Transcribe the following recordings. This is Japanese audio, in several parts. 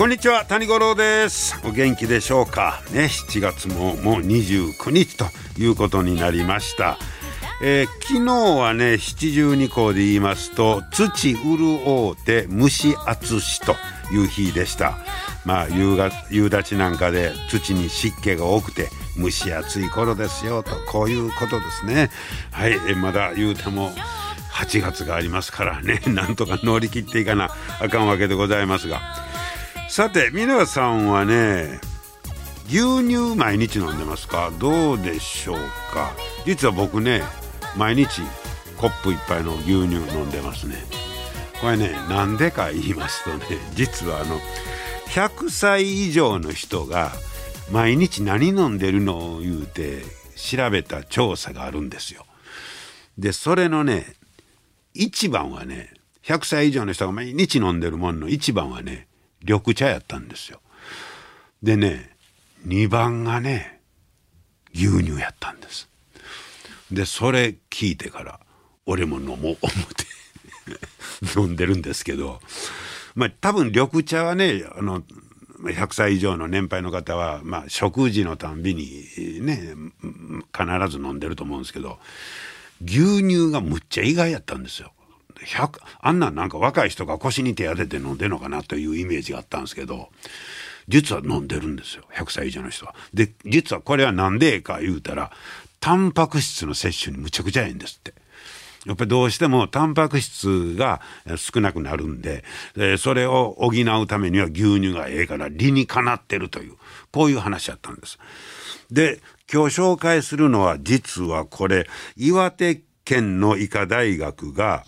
こんにちは谷五郎です。お元気でしょうか？ね7月ももう29日ということになりました。えー、昨日はね七十二項で言いますと土潤うて蒸し暑しという日でした。まあ夕が夕立なんかで土に湿気が多くて蒸し暑い頃ですよとこういうことですね。はい、えー、まだ言うても8月がありますからね なんとか乗り切っていかなあかんわけでございますが。さて皆さんはね牛乳毎日飲んでますか？どうでしょうか？実は僕ね毎日コップ一杯の牛乳飲んでますね。これねなんでか言いますとね実はあの100歳以上の人が毎日何飲んでるのを言うて調べた調査があるんですよ。でそれのね一番はね100歳以上の人が毎日飲んでるもんの一番はね緑茶やったんですよ。でね2番がね牛乳やったんです。でそれ聞いてから俺も飲もう思って 飲んでるんですけどまあ多分緑茶はねあの100歳以上の年配の方は、まあ、食事のたんびにね必ず飲んでると思うんですけど牛乳がむっちゃ意外やったんですよ。100あんなんなんか若い人が腰に手当てて飲んでるのかなというイメージがあったんですけど実は飲んでるんですよ100歳以上の人は。で実はこれは何でえか言うたらタンパク質の摂取にむちゃくちゃええんですって。やっぱりどうしてもタンパク質が少なくなるんで、それを補うためには牛乳がええから理にかなってるという、こういう話やったんです。で、今日紹介するのは実はこれ、岩手県の医科大学が、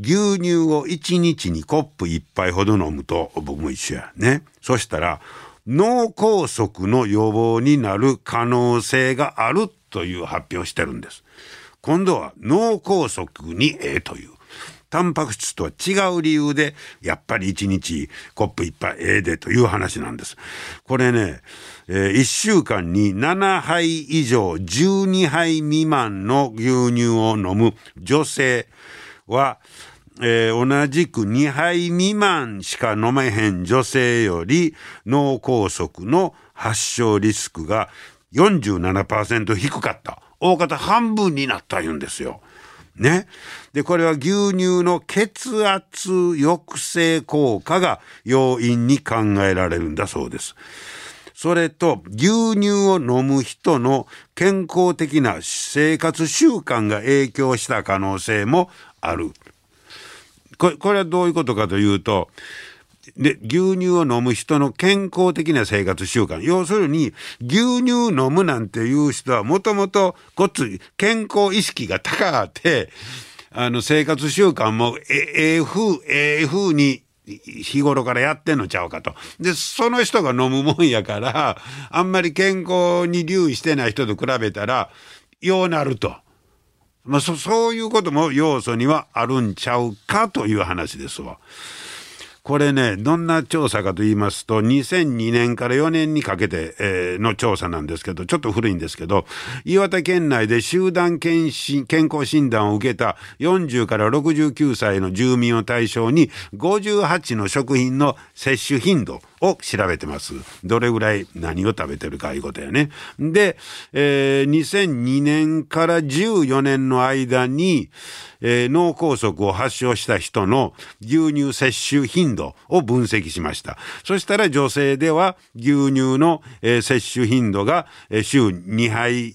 牛乳を1日にコップ1杯ほど飲むと、僕も一緒やね。そしたら、脳梗塞の予防になる可能性があるという発表してるんです。今度は脳梗塞にええという。タンパク質とは違う理由で、やっぱり1日コップ1杯ええでという話なんです。これね、えー、1週間に7杯以上12杯未満の牛乳を飲む女性は、えー、同じく2杯未満しか飲めへん女性より脳梗塞の発症リスクが47%低かった。大方半分になった言うんですよ。ね。で、これは牛乳の血圧抑制効果が要因に考えられるんだそうです。それと牛乳を飲む人の健康的な生活習慣が影響した可能性もある。これこれはどういうことかというと、で、牛乳を飲む人の健康的な生活習慣。要するに、牛乳飲むなんていう人はもともとこっつ健康意識が高くて、あの、生活習慣もえええ風、ええ風に日頃からやってんのちゃうかと。で、その人が飲むもんやから、あんまり健康に留意してない人と比べたら、ようなると。まあ、そ、そういうことも要素にはあるんちゃうかという話ですわ。これね、どんな調査かと言いますと、2002年から4年にかけて、え、の調査なんですけど、ちょっと古いんですけど、岩手県内で集団健健康診断を受けた40から69歳の住民を対象に、58の食品の摂取頻度を調べてます。どれぐらい何を食べてるかいうことやね。で、えー、2002年から14年の間に、えー、脳梗塞を発症した人の牛乳摂取頻度を分析しました。そしたら女性では牛乳の、えー、摂取頻度が、えー、週2杯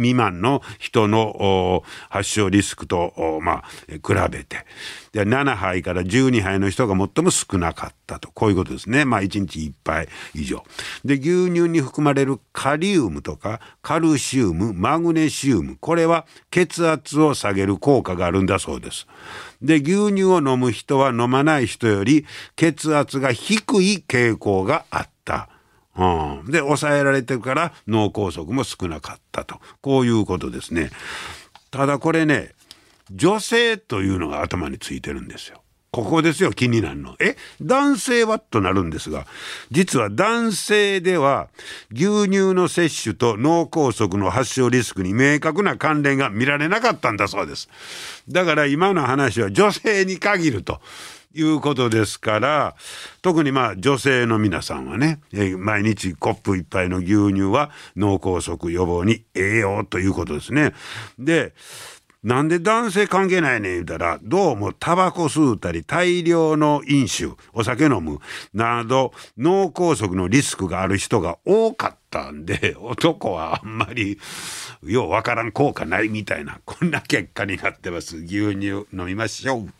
未満の人の発症リスクと、まあ、比べて、で7杯から12杯の人が最も少なかったと。こういうことですね。まあ1日1杯以上。で、牛乳に含まれるカリウムとかカルシウム、マグネシウム。これは血圧を下げる効果があるんだそうです。で、牛乳を飲む人は飲まない人より血圧が低い傾向があった。うん、で抑えられてるから脳梗塞も少なかったとこういうことですね。ただこれね女性というのが頭についてるんですよ。ここですよ、気になるの。え、男性は？となるんですが、実は男性では牛乳の摂取と脳梗塞の発症リスクに明確な関連が見られなかったんだそうです。だから今の話は女性に限ると。いうことですから、特にまあ女性の皆さんはね、毎日コップ一杯の牛乳は脳梗塞予防にええよということですね。で、なんで男性関係ないねん言うたら、どうもタバコ吸うたり大量の飲酒、お酒飲むなど脳梗塞のリスクがある人が多かったんで、男はあんまりようわからん効果ないみたいな、こんな結果になってます。牛乳飲みましょう。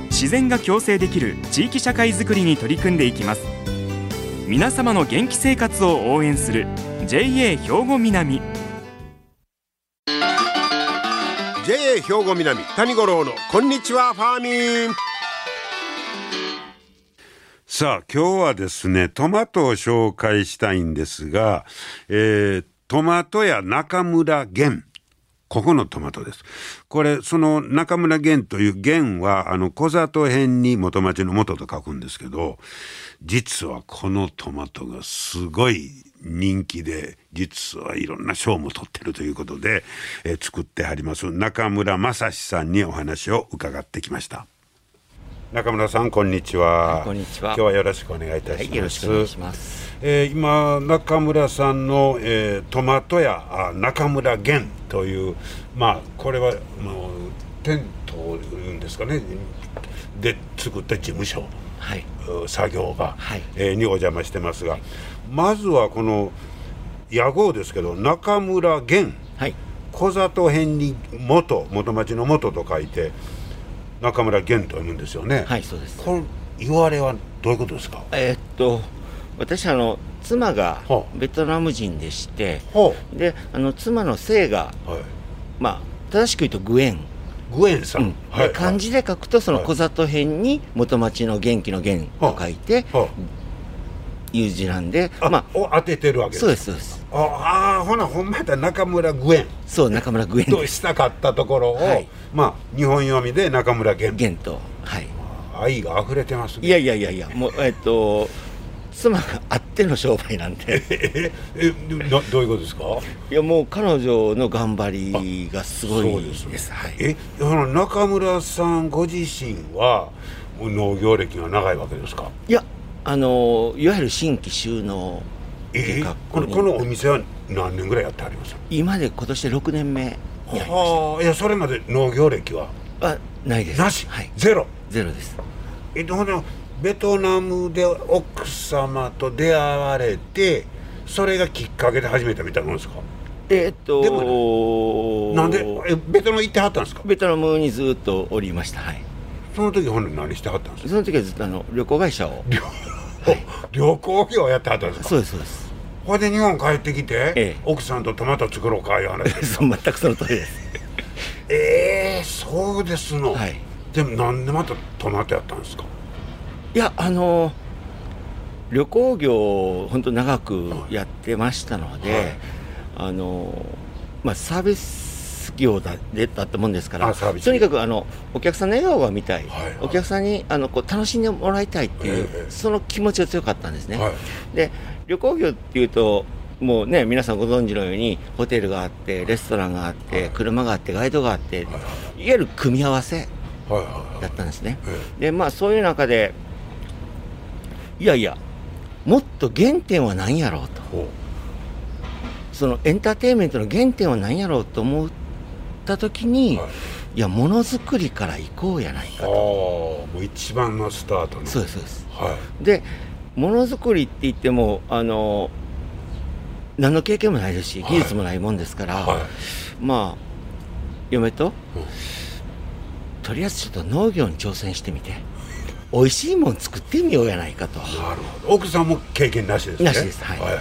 自然が共生できる地域社会づくりに取り組んでいきます。皆様の元気生活を応援する JA 兵庫南。JA 兵庫南谷五郎のこんにちはファーミン。さあ今日はですねトマトを紹介したいんですが、えー、トマトや中村源ここのトマトです。これ、その中村源という源は、あの、小里編に元町の元と書くんですけど、実はこのトマトがすごい人気で実はいろんな賞も取ってるということで、えー、作ってはります中村正史さんにお話を伺ってきました中村さんこんにちは、はい、こんにちは。今日はよろしくお願いいたします、はい、よろしくお願いします。えー、今中村さんの、えー、トマト屋中村源というまあこれはもうテントいうんですかね。で作った事務所、はい、作業場、はい、えー、にお邪魔してますが、はいまずはこの屋号ですけど中村源、はい、小里編に元元町の元と書いて中村源と読むんですよね。はいそうです。この言われはどういうことですか？えー、っと私あの妻がベトナム人でして、であの妻の姓が、はい、まあ正しく言うとグエン。グエンさん、うん。はい、漢字で書くとその小里編に元町の元気の元と書いて、はいいう字なんで、まあ、を当ててるわけそうですそうですああほなほんまやったら中村グエンそう中村グエンとしたかったところを、はい、まあ日本読みで中村源源とはい。愛が溢れてますね。いやいやいやいやもうえっと妻があっての商売なんで。ええどどういうことですか？いやもう彼女の頑張りがすごいです。ですはい、えあの中村さんご自身は農業歴が長いわけですか？いやあのいわゆる新規収納えー、このこのお店は何年ぐらいやってあります今で今年で6年目はあいやそれまで農業歴は？あないです。なし、はい、ゼロ？ゼロです。えほなベトナムで奥様と出会われてそれがきっかけで始めたみたいなもんですか？えー、っとでもなんで？えベトナム行ってはったんですか？ベトナムにずっとおりました。はい。その時ほん何してはったんですか？その時はずっとあの旅行会社を。はい、旅行業やってはったんですか？そうですそうです。ほいで日本帰ってきて、ええ、奥さんとトマト作ろうかいう話。そう全くその通りです。ええー、そうですの、はい、でもなんでまたトマトやったんですか？いやあの旅行業を本当長くやってましたので、はい、あのまあサービス業だでだったもんですからとにかくあのお客さんの笑顔が見たい、はいはい、お客さんにあのこう楽しんでもらいたいっていう、えー、その気持ちが強かったんですね。はい、で旅行業っていうともうね皆さんご存知のようにホテルがあってレストランがあって、車があってガイドがあって、いわゆる組み合わせだったんですね。でまあそういう中でいやいやもっと原点は何やろうと。そのエンターテインメントの原点は何やろうと思うった時に、はい、いやものづくりから行こうやないかと。もう一番のスタートの。そうですそうです、はい、でものづくりって言ってもあの何の経験もないですし技術もないもんですから、はまあ嫁と、うん。とりあえずちょっと農業に挑戦してみて美味しいもん作ってみようやないかと。いなるほど。奥さんも経験なしですね。なしですはい。はい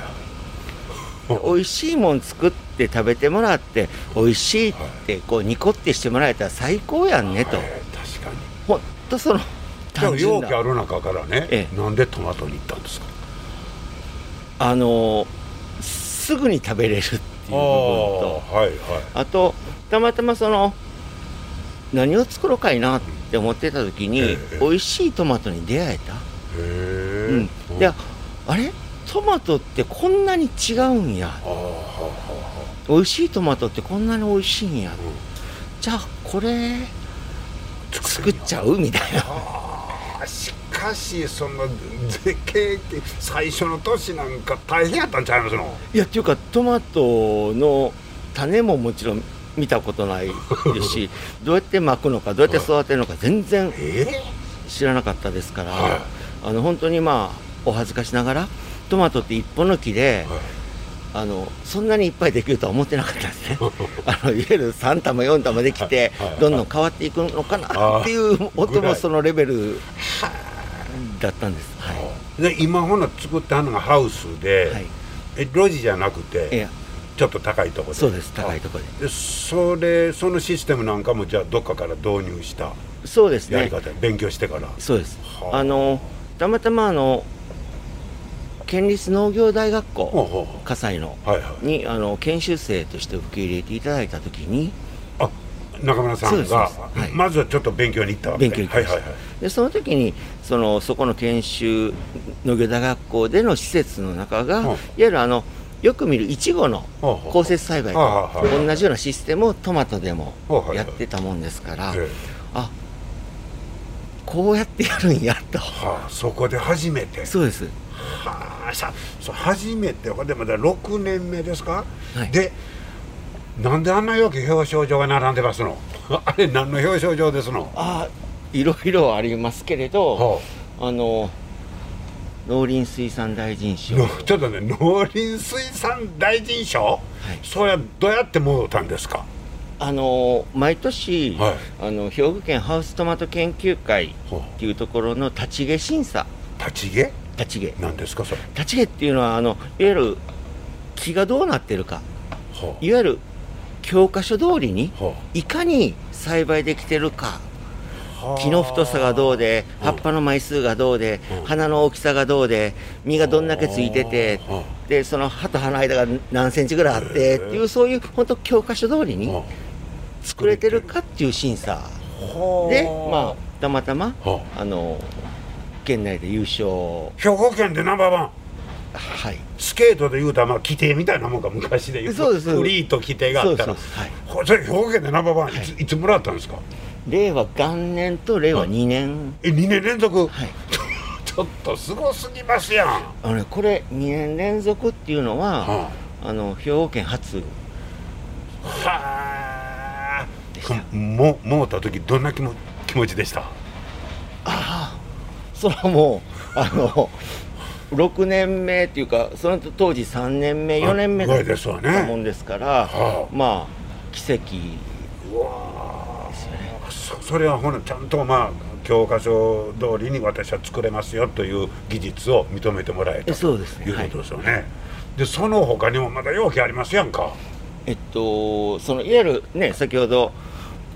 美味しいもん作って食べてもらって美味しいってこうニコってしてもらえたら最高やんねと。えー確かに。ほんとその単純な。容器ある中からね、ええ。なんでトマトに行ったんですか？あのすぐに食べれるっていう部分と。はいはい。あとたまたまその何を作ろうかいなって思ってた時に、ええ美味しいトマトに出会えた、へうん。えであれ？トマトってこんなに違うんや。ああは美味しいトマトってこんなに美味しいんや、じゃあこれ作っちゃうみたいな。あしかしその絶景最初の年なんか大変やったんちゃいますの？いやっていうかトマトの種ももちろん見たことないですし どうやって巻くのかどうやって育てるのか全然え知らなかったですから、はい。あの本当にまあお恥ずかしながらトマトって一本の木で、はいあのそんなにいっぱいできるとは思ってなかったですね。あのいわゆる3玉4玉できて、はいはいどんどん変わっていくのかなっていう音もそのレベルだったんです、はい。で今ほな作ってはんのがハウスで、はい。え路地じゃなくてちょっと高いところで。そうです。高いところででそれそのシステムなんかもじゃあどっかから導入したそうですね。やり方、勉強してから。そうです。はあ。あのたまたまあの県立農業大学校葛西のにあの研修生として受け入れていただいた時にあ中村さんがはい。まずはちょっと勉強に行ったわけ。勉強に行きました。はいはいはい。でその時にそのそこの研修農業大学校での施設の中が、うん。いわゆるあのよく見るいちごの降雪栽培とはいはいはい。同じようなシステムをトマトでもはいはいはい。やってたもんですから、ええ。あこうやってやるんやと。はあ、そこで初めて。そうですはあさそう初めてほんでまだ6年目ですか、はい。でなんであんな容器表彰状が並んでますの？あれ何の表彰状ですの？あいろいろありますけれど、はあの農林水産大臣賞。のちょっとね農林水産大臣賞、それはどうやってもろたんですか？あの毎年、はい。あの兵庫県ハウストマト研究会っていうところの立ち毛審査。立ち毛立ち毛。なんですかそれ？立ち毛っていうのはあのいわゆる木がどうなってるか。はいわゆる教科書通りにあはいかに栽培できてるか。あ。木の太さがどうでうん。葉っぱの枚数がどうでうん。花の大きさがどうで実がどんだけついててうん。でその葉と葉の間が何センチぐらいあってっていうそういう本当教科書通りには作れてるかっていう審査。あでまあたまたまはあの県内で優勝。兵庫県でナンバーワン。はい。スケートでいうとまあ規定みたいなもんが昔で言うと。そうですフリーと規定があったら。そうですそうです。ほそれ兵庫県でナンバーワンいつ,、い、つもらったんですか？令和元年と令和2年。え2年連続、はい。ちょっとすごすぎますやん、はあのねこれ2年連続っていうのはあ。あの兵庫県初。はあ。でした。ももうた時どんな気も気持ちでした？それはもうあの6年目っていうかその当時3年目4年目だったもんですから、はあ。まあ奇跡うわあそそれはほなちゃんとまあ教科書通りに私は作れますよという技術を認めてもらえたえそうですね。ということですよね、でその他にもまだ容器ありますやんか。えっとそのいわゆるね先ほど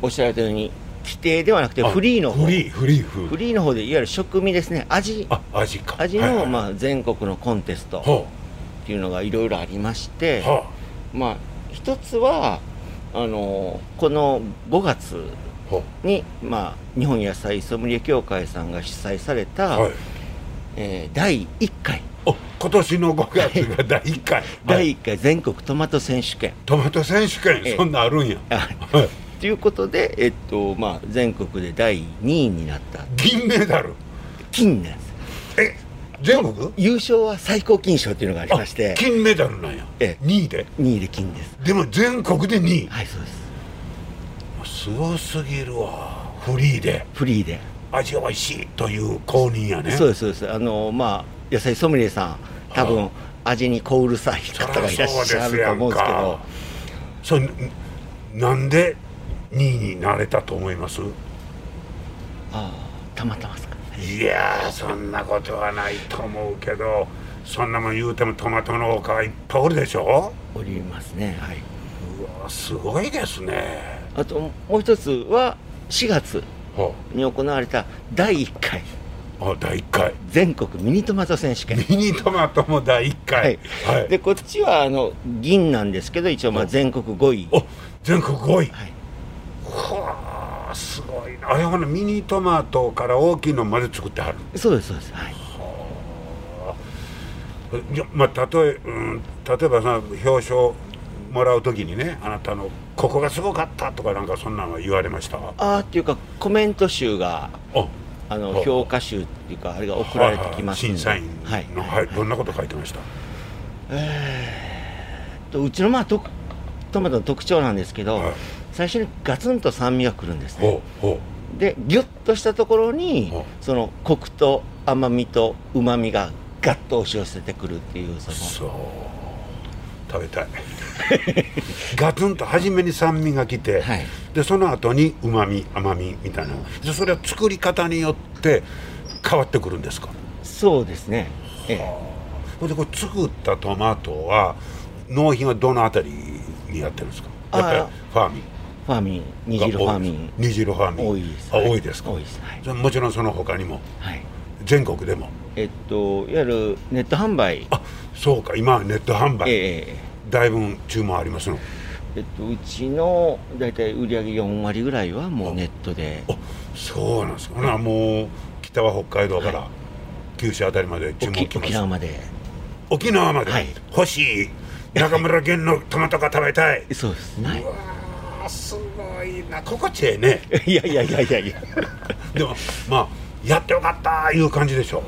おっしゃられたように規定ではなくてあフリーの方。フリーフリー風。フリーの方でいわゆる食味ですね。味。あ味か。味の、はいはい。まあ、全国のコンテストはっていうのがいろいろありまして、あはまあ一つはあのこの5月に、まあ、日本野菜ソムリエ協会さんが主催された、あはい。えー第1回、お今年の5月が第1回、第はい1回全国トマト選手権、トマト選手権。ええ。そんなんあるんや。あはいということで、えっとまあ、全国で第2位になった。銀メダル。金なんです。え全国？優勝は最高金賞っていうのがありまして。あ金メダルなんや、ええ。2位で？2位で金です。でも全国で2位、はいそうです。すごすぎるわ。フリーで。フリーで、味美味しいという公認やね。そうですそうです。あのまあ野菜ソムリエさん多分味にこうるさい方がいらっしゃると思うんですけど。それなんで2位になれたと思います？ああたまたまですかいやーそんなことはないと思うけどそんなもん言うてもトマト農家はいっぱいおるでしょ？おりますねはい。うわすごいですね。あともう一つは4月はに行われた第1回。あ第1回。全国ミニトマト選手権。ミニトマトも第1回。はい、でこっちはあの銀なんですけど一応まあ全国5位。お全国5位。はいはあすごいな。あれほなミニトマトから大きいのまで作ってはる。そうですそうです。はい。いやまあ例え、うん、例えばさ表彰もらう時にねあなたのここがすごかったとかなんかそんなの言われました？ああっていうかコメント集がああの評価集っていうかあれが送られてきます審査員はい。の、はい。どんなこと書いてました？とうちのまあとトマトの特徴なんですけど、はい最初にガツンと酸味がくるんですね。でギュッとしたところにそのコクと甘みとうまみがガッと押し寄せてくるっていうその。うそう。食べたい。ガツンと初めに酸味がきて、はい。でその後にうまみ甘みみたいな。でそれは作り方によって変わってくるんですか？そうですね。ええ。ほんでこれ作ったトマトは納品はどのあたりにやってるんですか？やっぱりあファーミンファーミン虹色ファーミ。ン虹色ファーミ。ン多いですあはい多いですか？多いです。はい。それもちろんその他にも？はい。全国でも？えっといわゆるネット販売。あそうか。今はネット販売、ええだいぶ注文ありますの？えっとうちの大体売り上げ4割ぐらいはもうネットで。あそうなんですか。ほなもう北は北海道から、はい。九州あたりまで注文沖縄まで。沖縄まで、はい。欲しい。中村源のトマトが食べたい。そうです。ねうわーすごいな。心地ええね。いやいやいやいやいや。でもまあやってよかったいう感じでしょ。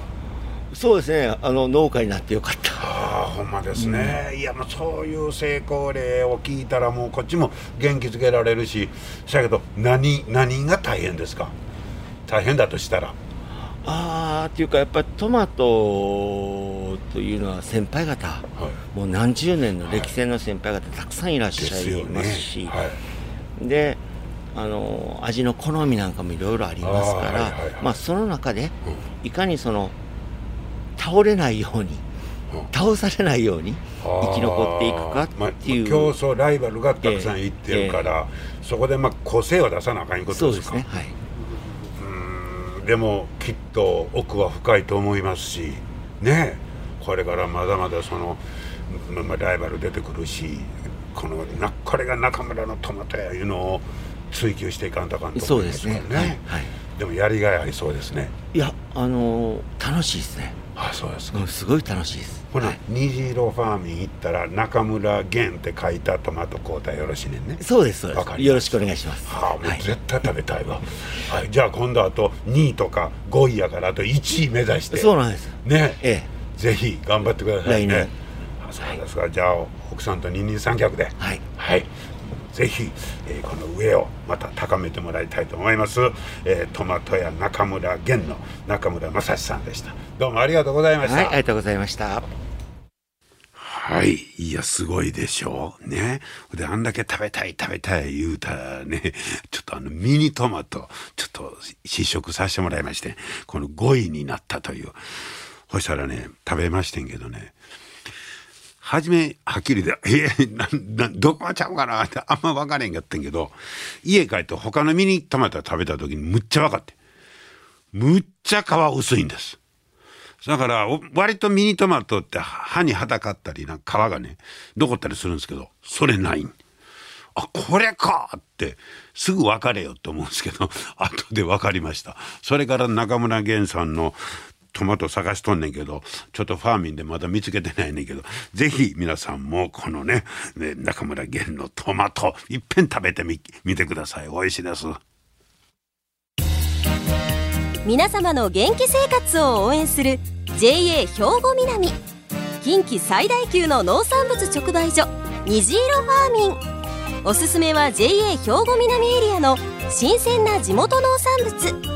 そうですね。あの農家になってよかった。ああほんまですね、いやもうそういう成功例を聞いたらもうこっちも元気づけられるし。そやけど何何が大変ですか？大変だとしたら。ああっていうかやっぱりトマトというのは先輩方。はい。もう何十年の歴戦の先輩方たくさんいらっでしゃいますし、はいであの味の好みなんかもいろいろありますから、あーはいはい。はいまあ、その中でうん。いかにその倒れないようにうん。倒されないように生き残っていくかあーまあっていう、競争ライバルがたくさんいってるから、そこでまあ個性を出さなあかんいうことですすね、はい、うん。でもきっと奥は深いと思いますしねこれからまだまだその、ままあ、ライバル出てくるしこのなこれが中村のトマトやいうのを追求していかんとあかんとそうですね。はいはい、でもやりがいありそうですね。いやあの楽しいですね、あそうですか、うん、すごい楽しいです。ほな、はい。虹色ファーミン行ったら中村源って書いたトマト買うたらよろしいねんね。そうですそうです。よろしくお願いします。はあ、もうはい。絶対食べたいわ、はい、じゃあ今度あと2位とか5位やからあと1位目指して。そうなんです。ね。えぜひ頑張ってくださいね。来年。あそうですか、じゃあ奥さんと二人三脚ではいはいぜひ、えーこの上をまた高めてもらいたいと思います、えートマト屋中村源の中村正史さんでしたどうもありがとうございましたはい、ありがとうございましたはい。いや、すごいでしょう。ね。で、あんだけ食べたい食べたい言うたらね、ちょっとあのミニトマト、ちょっと試食させてもらいまして、この5位になったという。そしたらね、食べましてんけどね、初め、はっきりで、えな、な、どこがちゃうかな？ってあんま分からへんかったんけど、家帰って他のミニトマト食べた時にむっちゃ分かって。むっちゃ皮薄いんです。だから、割とミニトマトって歯にはだかったり、なんか皮がね、残ったりするんですけど、それない。あ、これかって、すぐ別れよって思うんですけど、後で分かりました。それから中村源さんのトマト探しとんねんけど、ちょっとファーミンでまだ見つけてないねんけど、ぜひ皆さんもこのね、ね中村源のトマト、いっぺん食べてみ、見てください。美味しいです。皆様の元気生活を応援する JA 兵庫南近畿最大級の農産物直売所虹色ファーミンおすすめは JA 兵庫南エリアの新鮮な地元農産物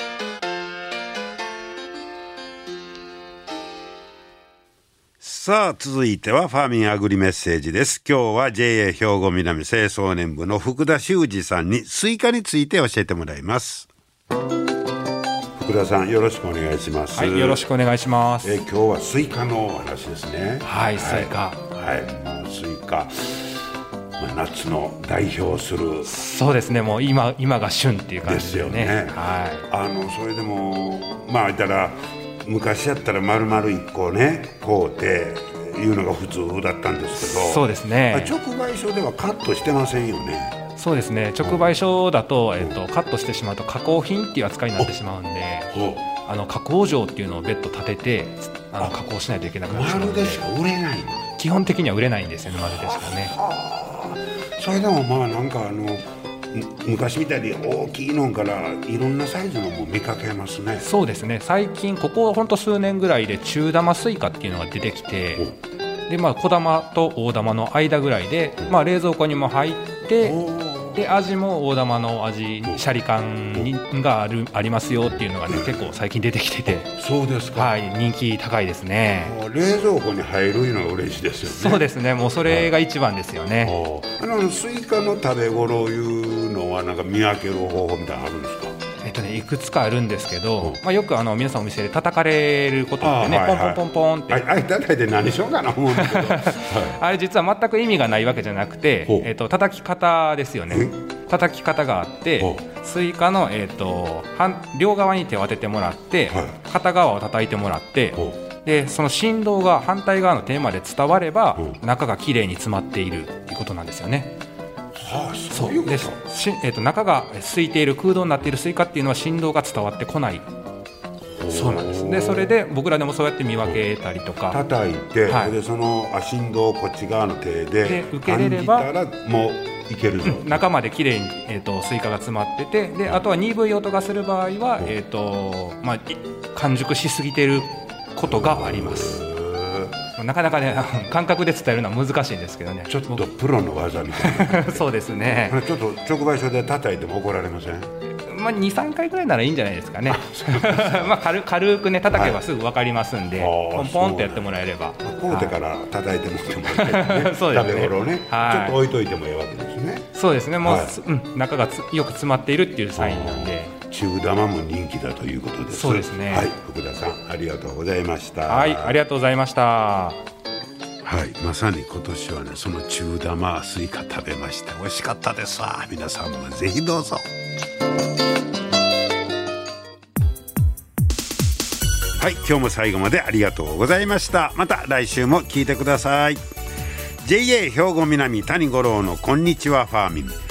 さあ続いてはファーミンアグリメッセージです。今日は JA 兵庫南青壮年部の福田修二さんにスイカについて教えてもらいます。福田さんよろしくお願いします。はい、よろしくお願いします。え今日はスイカのお話ですね。はいスイカ。はい、もうスイカ、まあ、夏の代表する。そうですね、もう今今が旬っていう感ですよね。ね。はあのそれでもまあ言ったら昔やったら丸々一個ね買うていうのが普通だったんですけどい。そうですね。直売所ではカットしてませんよねそうですね。直売所だとえっとカットしてしまうと加工品っていう扱いになってしまうんで、ほあの加工場っていうのを別途立ててあの加工しないといけなくうなってしまうので丸でしか売れないの？基本的には売れないんですよね、丸でしかね。それでもまあなんかあのむ昔みたいに大きいのからいろんなサイズのも見かけますねそうですね。最近ここ本当数年ぐらいで中玉スイカっていうのが出てきて。でまあ、小玉と大玉の間ぐらいで、まあ、冷蔵庫にも入ってで味も大玉の味シャリ感にがあるありますよっていうのがね結構最近出てきてて、そうですか、はい、人気高いですね。冷蔵庫に入るのが嬉しいですよね。そうですね。もうそれが一番ですよね。おーあのスイカの食べ頃いうのはなんか見分ける方法みたいなのあるんですか？えっとねいくつかあるんですけど、まあ、よくあの皆さんお店で叩かれることってね、ポンポンポンポンって、ああいただいて何しようかな思うん あれ実は全く意味がないわけじゃなくてえっと叩き方ですよね。叩き方があってほスイカの、えっと反両側に手を当ててもらって、はい。片側を叩いてもらってほでその振動が反対側の手まで伝われば中がきれいに詰まっているということなんですよね。はあそういうことでしえっと中が空いている空洞になっているスイカっていうのは振動が伝わってこない。そうなんです。でそれで僕らでもそうやって見分けたりとか。叩いて、はいでそのあ振動をこっち側の手でで受けれればもういけるぞ、中まできれいに、えー、とスイカが詰まっててであとは鈍い音がする場合は、えーとまあ、い完熟しすぎてることがありますなかなかね 感覚で伝えるのは難しいんですけどね。ちょっとプロの技みたいな そうですね、ちょっと直売所で叩いても怒られません？まあ、23回ぐらいならいいんじゃないですかね。まあ軽軽くね叩けばすぐ分かりますんで、はい。ポンポンってやってもらえれば。こうてから叩いてもらってもね。そうですね。ね、はい。ちょっと置いといてもいいわけですね。そうですね。もう、はい。つうん、中がつよく詰まっているっていうサインなんで中玉も人気だということです。そうですね。はい。福田さんありがとうございました。はいありがとうございました。はい、まさに今年はねその中玉スイカ食べまして美味しかったですわ。皆さんもぜひどうぞ。はい。今日も最後までありがとうございました。また来週も聞いてください。JA 兵庫南谷五郎のこんにちはファーミン